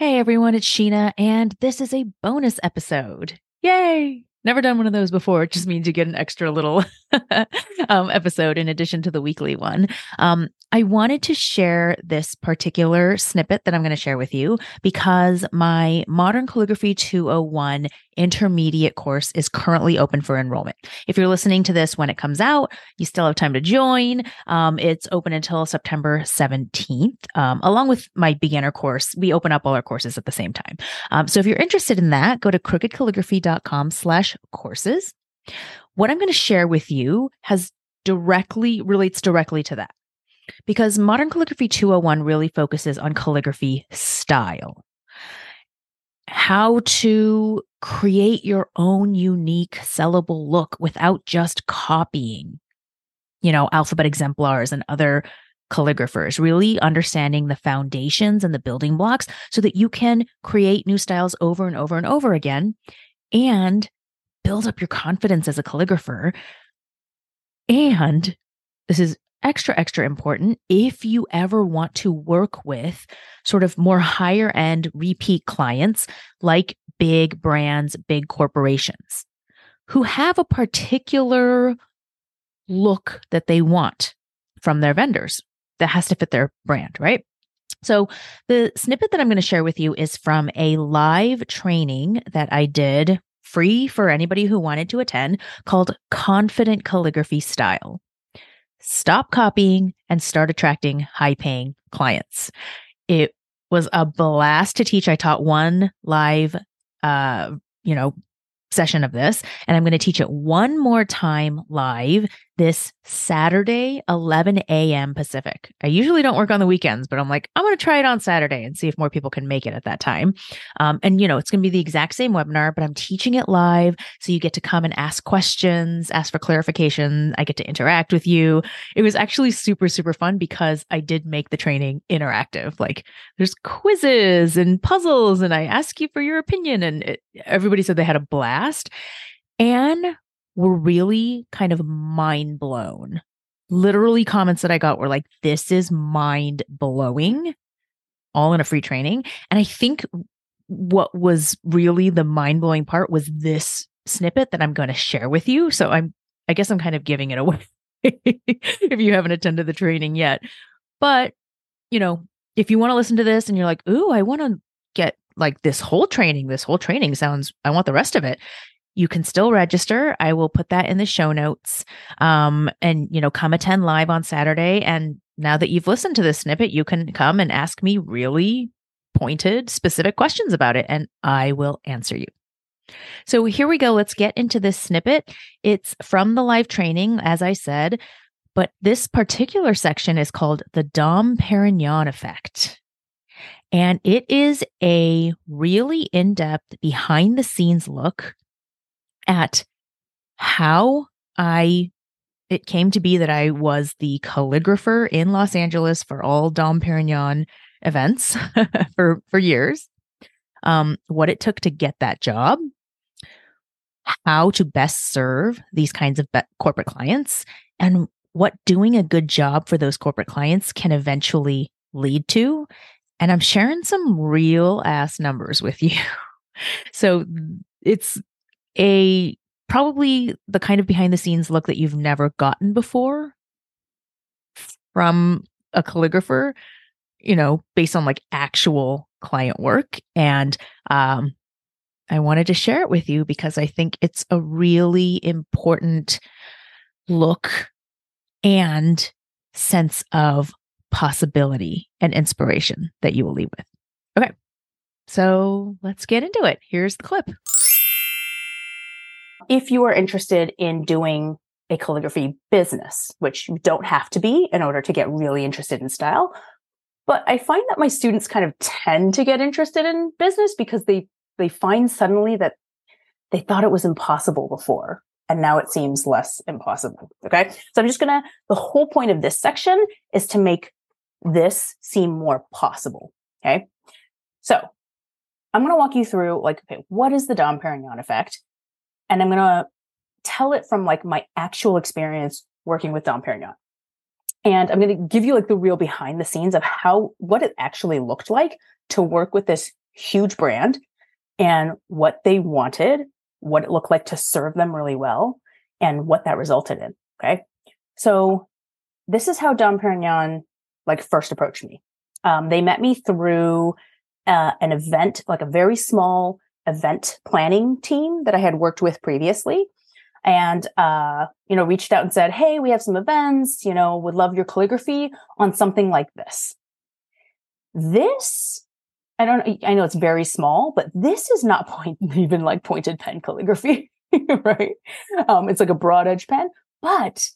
Hey everyone, it's Shinah, and this is a bonus episode. Yay! Never done one of those before. It just means you get an extra little um, episode in addition to the weekly one. Um, I wanted to share this particular snippet that I'm going to share with you because my Modern Calligraphy 201 intermediate course is currently open for enrollment. If you're listening to this when it comes out, you still have time to join. Um, it's open until September 17th. Um, along with my beginner course, we open up all our courses at the same time. Um, so if you're interested in that, go to crookedcalligraphy.com slash courses. What I'm going to share with you has directly relates directly to that because Modern Calligraphy 201 really focuses on calligraphy style. How to create your own unique sellable look without just copying, you know, alphabet exemplars and other calligraphers, really understanding the foundations and the building blocks so that you can create new styles over and over and over again and build up your confidence as a calligrapher. And this is extra, extra important if you ever want to work with sort of more higher end repeat clients like big brands, big corporations who have a particular look that they want from their vendors that has to fit their brand, right? So, the snippet that I'm going to share with you is from a live training that I did free for anybody who wanted to attend called Confident Calligraphy Style stop copying and start attracting high paying clients. It was a blast to teach. I taught one live, uh, you know, session of this, and I'm going to teach it one more time live this Saturday, 11 a.m. Pacific. I usually don't work on the weekends, but I'm like, I'm going to try it on Saturday and see if more people can make it at that time. Um, and, you know, it's going to be the exact same webinar, but I'm teaching it live. So you get to come and ask questions, ask for clarification. I get to interact with you. It was actually super, super fun because I did make the training interactive. Like there's quizzes and puzzles, and I ask you for your opinion. And it, everybody said they had a blast. And were really kind of mind blown. Literally, comments that I got were like, this is mind blowing, all in a free training. And I think what was really the mind blowing part was this snippet that I'm going to share with you. So I'm, I guess I'm kind of giving it away if you haven't attended the training yet. But, you know, if you want to listen to this and you're like, ooh, I want to get like this whole training, this whole training sounds, I want the rest of it you can still register. I will put that in the show notes. Um, and you know, come attend live on Saturday. And now that you've listened to this snippet, you can come and ask me really pointed, specific questions about it, and I will answer you. So here we go. Let's get into this snippet. It's from the live training, as I said, but this particular section is called the Dom Perignon effect. And it is a really in depth, behind the scenes look at how I it came to be that I was the calligrapher in Los Angeles for all Dom Perignon events for for years. Um, what it took to get that job, how to best serve these kinds of be- corporate clients, and what doing a good job for those corporate clients can eventually lead to. And I'm sharing some real ass numbers with you. so it's a probably the kind of behind the scenes look that you've never gotten before from a calligrapher, you know, based on like actual client work. And um, I wanted to share it with you because I think it's a really important look and sense of possibility and inspiration that you will leave with. Okay. So let's get into it. Here's the clip if you are interested in doing a calligraphy business, which you don't have to be in order to get really interested in style. But I find that my students kind of tend to get interested in business because they they find suddenly that they thought it was impossible before and now it seems less impossible. Okay. So I'm just going to, the whole point of this section is to make this seem more possible. Okay. So I'm going to walk you through like, okay, what is the Dom Perignon effect? And I'm going to tell it from like my actual experience working with Dom Perignon. And I'm going to give you like the real behind the scenes of how, what it actually looked like to work with this huge brand and what they wanted, what it looked like to serve them really well, and what that resulted in. Okay. So this is how Dom Perignon like first approached me. Um, they met me through uh, an event, like a very small event planning team that I had worked with previously. And, uh, you know, reached out and said, Hey, we have some events, you know, would love your calligraphy on something like this. This, I don't, I know it's very small, but this is not point, even like pointed pen calligraphy, right? Um, it's like a broad edge pen, but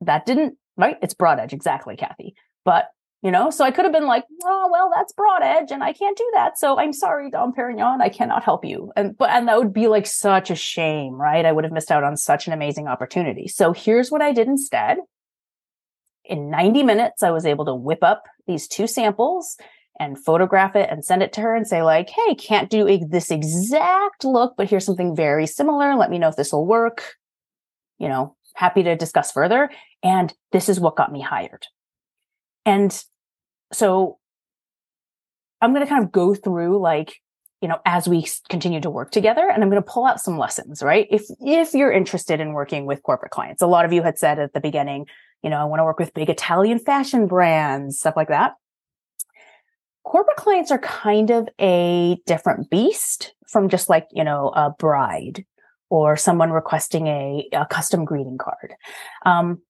that didn't, right? It's broad edge. Exactly, Kathy. But you know? So i could have been like oh well that's broad edge and i can't do that so i'm sorry dom perignon i cannot help you. And but and that would be like such a shame right? I would have missed out on such an amazing opportunity. So here's what i did instead. In 90 minutes i was able to whip up these two samples and photograph it and send it to her and say like hey can't do this exact look but here's something very similar. Let me know if this will work. You know happy to discuss further. And this is what got me hired. And so I'm going to kind of go through like, you know, as we continue to work together and I'm going to pull out some lessons, right? If, if you're interested in working with corporate clients, a lot of you had said at the beginning, you know, I want to work with big Italian fashion brands, stuff like that. Corporate clients are kind of a different beast from just like, you know, a bride or someone requesting a, a custom greeting card. Um,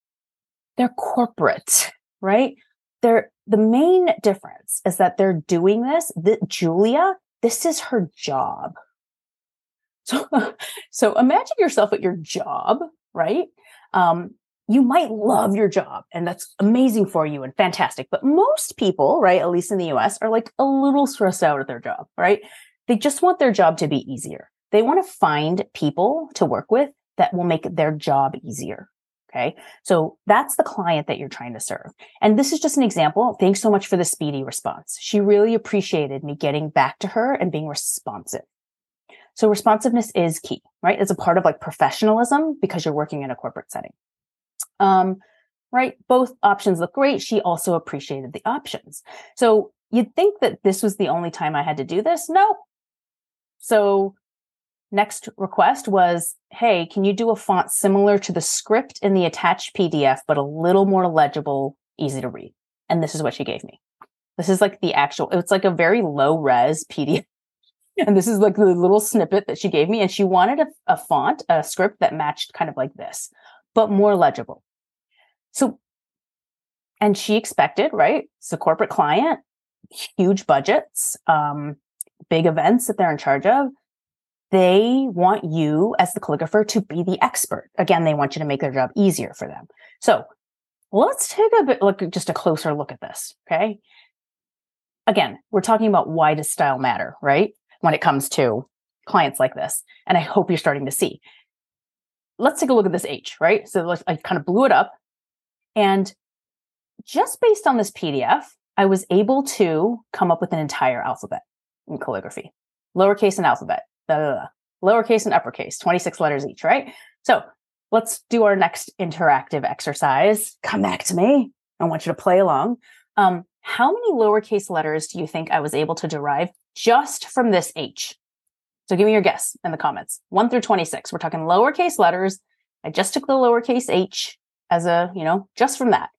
they're corporate, right? They're the main difference is that they're doing this that julia this is her job. So so imagine yourself at your job right? Um, you might love your job and that's amazing for you and fantastic but most people right at least in the us are like a little stressed out at their job right? They just want their job to be easier. They want to find people to work with that will make their job easier Okay. So that's the client that you're trying to serve. And this is just an example. Thanks so much for the speedy response. She really appreciated me getting back to her and being responsive. So responsiveness is key, right? It's a part of like professionalism because you're working in a corporate setting. Um, right. Both options look great. She also appreciated the options. So you'd think that this was the only time I had to do this. No. So next request was, Hey, can you do a font similar to the script in the attached PDF, but a little more legible, easy to read? And this is what she gave me. This is like the actual, it's like a very low res PDF. And this is like the little snippet that she gave me. And she wanted a, a font, a script that matched kind of like this, but more legible. So, and she expected, right? It's a corporate client, huge budgets, um, big events that they're in charge of they want you as the calligrapher to be the expert. Again, they want you to make their job easier for them. So let's take a bit look, just a closer look at this. Okay. Again, we're talking about why does style matter, right? When it comes to clients like this. And I hope you're starting to see. Let's take a look at this H, right? So I kind of blew it up. And just based on this PDF, I was able to come up with an entire alphabet in calligraphy, lowercase and alphabet da, da, da. lowercase and uppercase, 26 letters each, right? So let's do our next interactive exercise. Come back to me. I want you to play along. Um, how many lowercase letters do you think I was able to derive just from this H? So give me your guess in the comments. 1 through 26. We're talking lowercase letters. I just took the lowercase h as a, you know, just from that.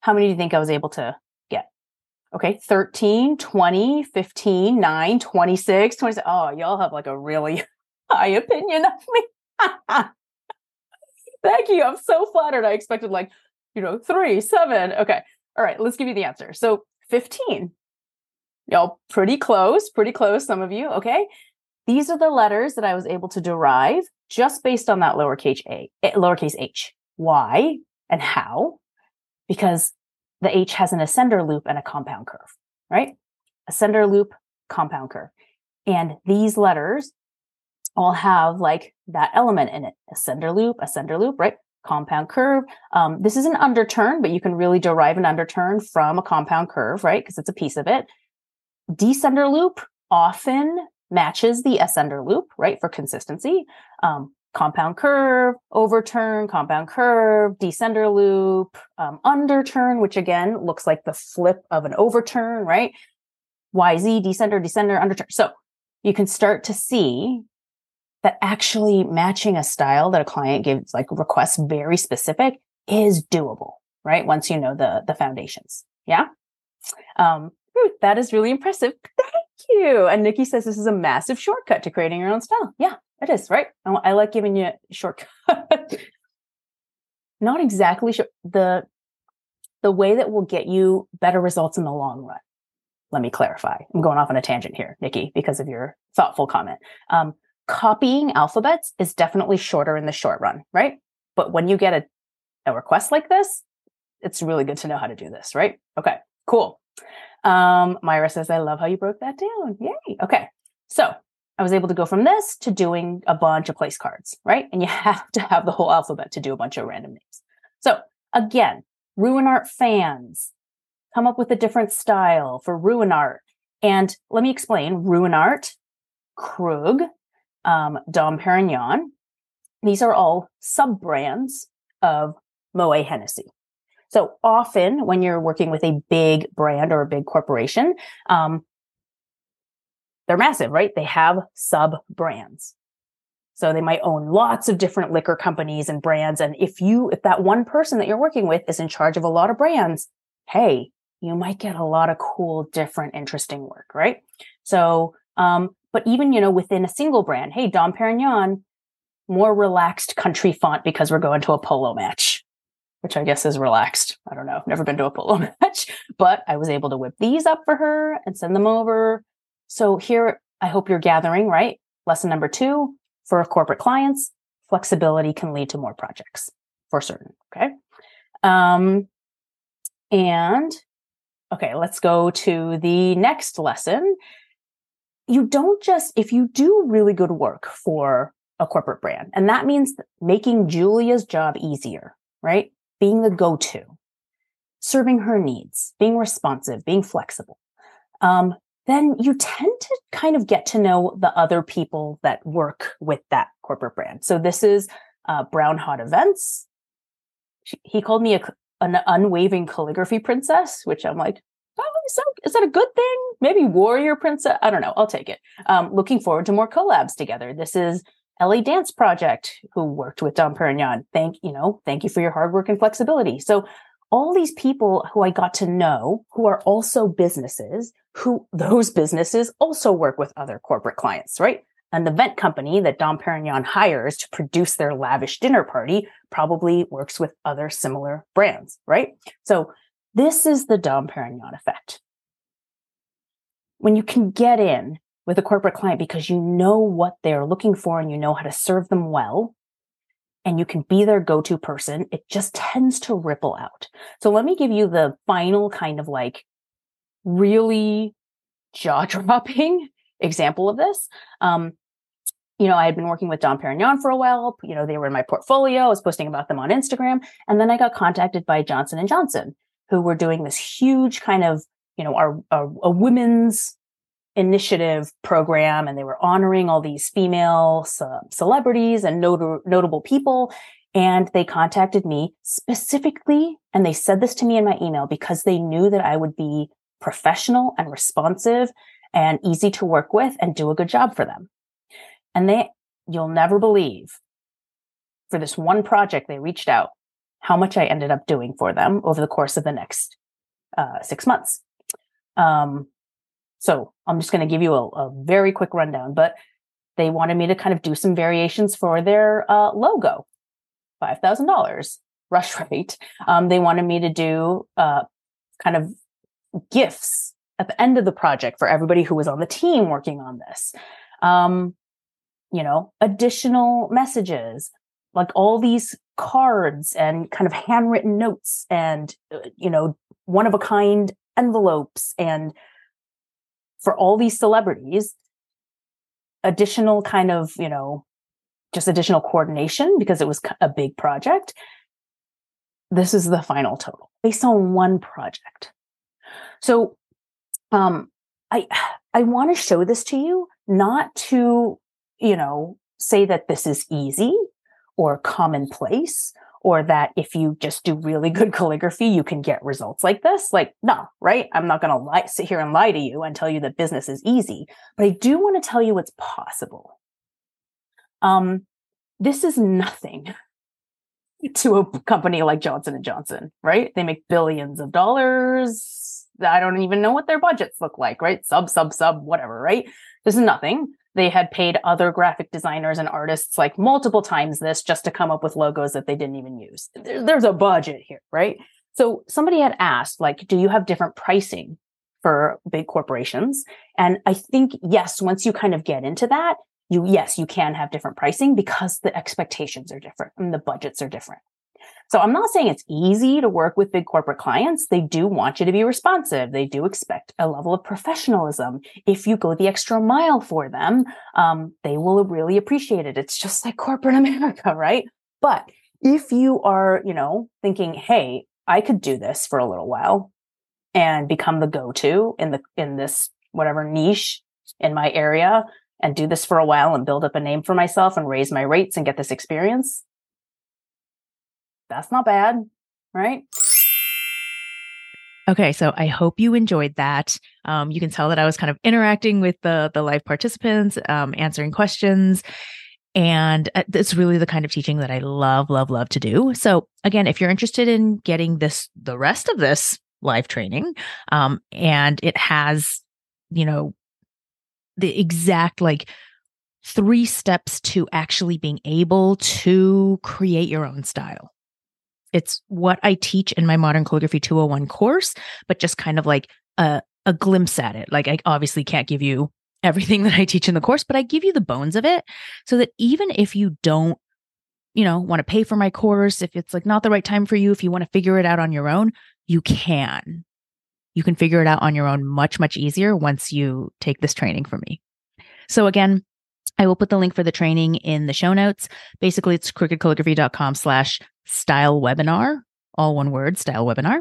How many do you think I was able to Okay, 13, 20, 15, 9, 26, 26. Oh, y'all have like a really high opinion of me. Thank you. I'm so flattered. I expected like, you know, three, seven. Okay. All right, let's give you the answer. So 15. Y'all pretty close, pretty close, some of you. Okay. These are the letters that I was able to derive just based on that lowercase a, eh, lowercase h. Why and how? Because the H has an ascender loop and a compound curve, right? Ascender loop, compound curve. And these letters all have like that element in it. Ascender loop, ascender loop, right? Compound curve. Um, this is an underturn, but you can really derive an underturn from a compound curve, right? Because it's a piece of it. Descender loop often matches the ascender loop, right? For consistency. Um, compound curve, overturn, compound curve, descender loop, um, underturn, which again looks like the flip of an overturn, right? YZ, descender, descender, underturn. So you can start to see that actually matching a style that a client gives like requests very specific is doable, right? Once you know the the foundations. Yeah. Um, that is really impressive. Thank you. And Nikki says this is a massive shortcut to creating your own style. Yeah, it is, right? I, like giving you a shortcut. Not exactly sure the the way that will get you better results in the long run. Let me clarify. I'm going off on a tangent here, Nikki, because of your thoughtful comment. Um, copying alphabets is definitely shorter in the short run, right? But when you get a, a request like this, it's really good to know how to do this, right? Okay, cool. Um, Myra says, I love how you broke that down. Yay. Okay. So I was able to go from this to doing a bunch of place cards, right? And you have to have the whole alphabet to do a bunch of random names. So again, Ruinart fans come up with a different style for Ruinart. And let me explain Ruinart, Krug, um, Dom Perignon. These are all sub brands of Moet Hennessy. So often when you're working with a big brand or a big corporation, um, they're massive, right? They have sub brands. So they might own lots of different liquor companies and brands. And if you, if that one person that you're working with is in charge of a lot of brands, hey, you might get a lot of cool, different, interesting work, right? So, um, but even, you know, within a single brand, hey, Dom Perignon, more relaxed country font because we're going to a polo match which I guess is relaxed. I don't know. Never been to a polo match, but I was able to whip these up for her and send them over. So here, I hope you're gathering, right? Lesson number two for corporate clients, flexibility can lead to more projects for certain. Okay. Um, and okay, let's go to the next lesson. You don't just, if you do really good work for a corporate brand, and that means making Julia's job easier, right? being the go to, serving her needs, being responsive, being flexible, um, then you tend to kind of get to know the other people that work with that corporate brand. So this is uh, Brown Hot Events. He called me a, an unwaving calligraphy princess, which I'm like, oh, is that a good thing? Maybe warrior princess. I don't know. I'll take it. Um, looking forward to more collabs together. This is LA Dance Project, who worked with Dom Perignon. Thank, you know, thank you for your hard work and flexibility. So all these people who I got to know who are also businesses, who those businesses also work with other corporate clients, right? An event company that Dom Perignon hires to produce their lavish dinner party probably works with other similar brands, right? So this is the Dom Perignon effect. When you can get in with a corporate client because you know what they're looking for and you know how to serve them well and you can be their go-to person, it just tends to ripple out. So let me give you the final kind of like really jaw-dropping example of this. Um, you know, I had been working with Dom Perignon for a while. You know, they were in my portfolio. I was posting about them on Instagram. And then I got contacted by Johnson and Johnson, who were doing this huge kind of, you know, our, our a women's initiative program and they were honoring all these female ce- celebrities and not- notable people. And they contacted me specifically, and they said this to me in my email because they knew that I would be professional and responsive and easy to work with and do a good job for them. And they, you'll never believe for this one project, they reached out how much I ended up doing for them over the course of the next uh, six months. Um, so I'm just going to give you a, a, very quick rundown, but they wanted me to kind of do some variations for their uh, logo, $5,000 rush rate. Um, they wanted me to do uh, kind of gifts at the end of the project for everybody who was on the team working on this. Um, you know, additional messages, like all these cards and kind of handwritten notes and, uh, you know, one of a kind envelopes and for all these celebrities, additional kind of, you know, just additional coordination because it was a big project. This is the final total based on one project. So, um, I, I want to show this to you, not to, you know, say that this is easy or commonplace or that if you just do really good calligraphy, you can get results like this. Like, no, right? I'm not going to lie, sit here and lie to you and tell you that business is easy, but I do want to tell you it's possible. Um, this is nothing to a company like Johnson and Johnson, right? They make billions of dollars. I don't even know what their budgets look like, right? Sub, sub, sub, whatever, right? This is nothing. They had paid other graphic designers and artists like multiple times this just to come up with logos that they didn't even use. There's a budget here, right? So somebody had asked, like, do you have different pricing for big corporations? And I think, yes, once you kind of get into that, you, yes, you can have different pricing because the expectations are different and the budgets are different. So I'm not saying it's easy to work with big corporate clients. They do want you to be responsive. They do expect a level of professionalism. If you go the extra mile for them, um, they will really appreciate it. It's just like corporate America, right? But if you are, you know, thinking, Hey, I could do this for a little while and become the go-to in the, in this whatever niche in my area and do this for a while and build up a name for myself and raise my rates and get this experience that's not bad, right? Okay, so I hope you enjoyed that. Um, you can tell that I was kind of interacting with the the live participants, um, answering questions, and uh, it's really the kind of teaching that I love, love, love to do. So again, if you're interested in getting this, the rest of this live training, um, and it has, you know, the exact like three steps to actually being able to create your own style it's what I teach in my Modern Calligraphy 201 course, but just kind of like a, a glimpse at it. Like I obviously can't give you everything that I teach in the course, but I give you the bones of it so that even if you don't, you know, want to pay for my course, if it's like not the right time for you, if you want to figure it out on your own, you can. You can figure it out on your own much, much easier once you take this training from me. So again, I will put the link for the training in the show notes. Basically, it's crookedcalligraphy.com slash style webinar, all one word, style webinar.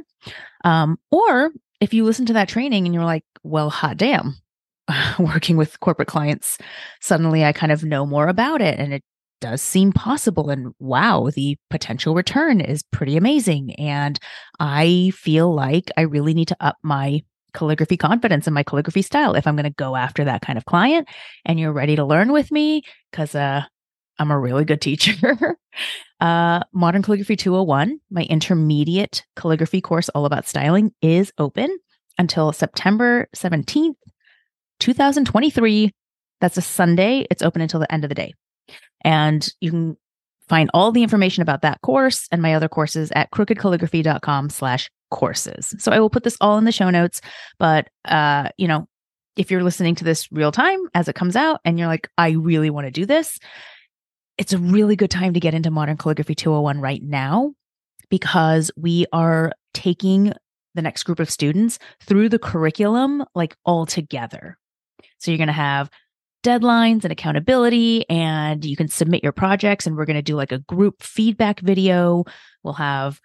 Um, or if you listen to that training and you're like, well, hot damn, working with corporate clients, suddenly I kind of know more about it and it does seem possible. And wow, the potential return is pretty amazing. And I feel like I really need to up my calligraphy confidence and my calligraphy style if I'm going to go after that kind of client and you're ready to learn with me because uh, I'm a really good teacher. Uh, Modern Calligraphy 201, my intermediate calligraphy course all about styling, is open until September 17th, 2023. That's a Sunday. It's open until the end of the day. And you can find all the information about that course and my other courses at crookedcalligraphy.com slash courses. So I will put this all in the show notes, but uh, you know, if you're listening to this real time as it comes out and you're like, I really want to do this, it's a really good time to get into Modern Calligraphy 201 right now because we are taking the next group of students through the curriculum like all together. So you're going to have deadlines and accountability and you can submit your projects and we're going to do like a group feedback video. We'll have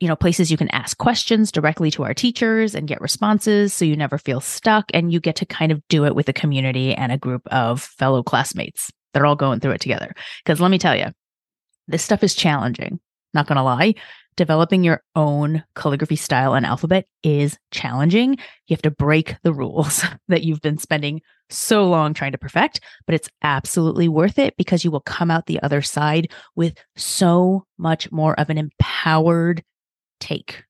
you know places you can ask questions directly to our teachers and get responses so you never feel stuck and you get to kind of do it with a community and a group of fellow classmates they're all going through it together. Because let me tell you, this stuff is challenging. Not going to lie. Developing your own calligraphy style and alphabet is challenging. You have to break the rules that you've been spending so long trying to perfect, but it's absolutely worth it because you will come out the other side with so much more of an empowered take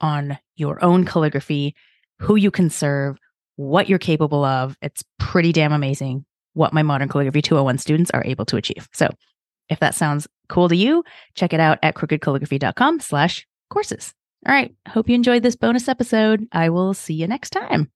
on your own calligraphy, who you can serve, what you're capable of. It's pretty damn amazing what my Modern Calligraphy 201 students are able to achieve. So if that sounds cool to you, check it out at crookedcalligraphy.com slash courses. All right. Hope you enjoyed this bonus episode. I will see you next time.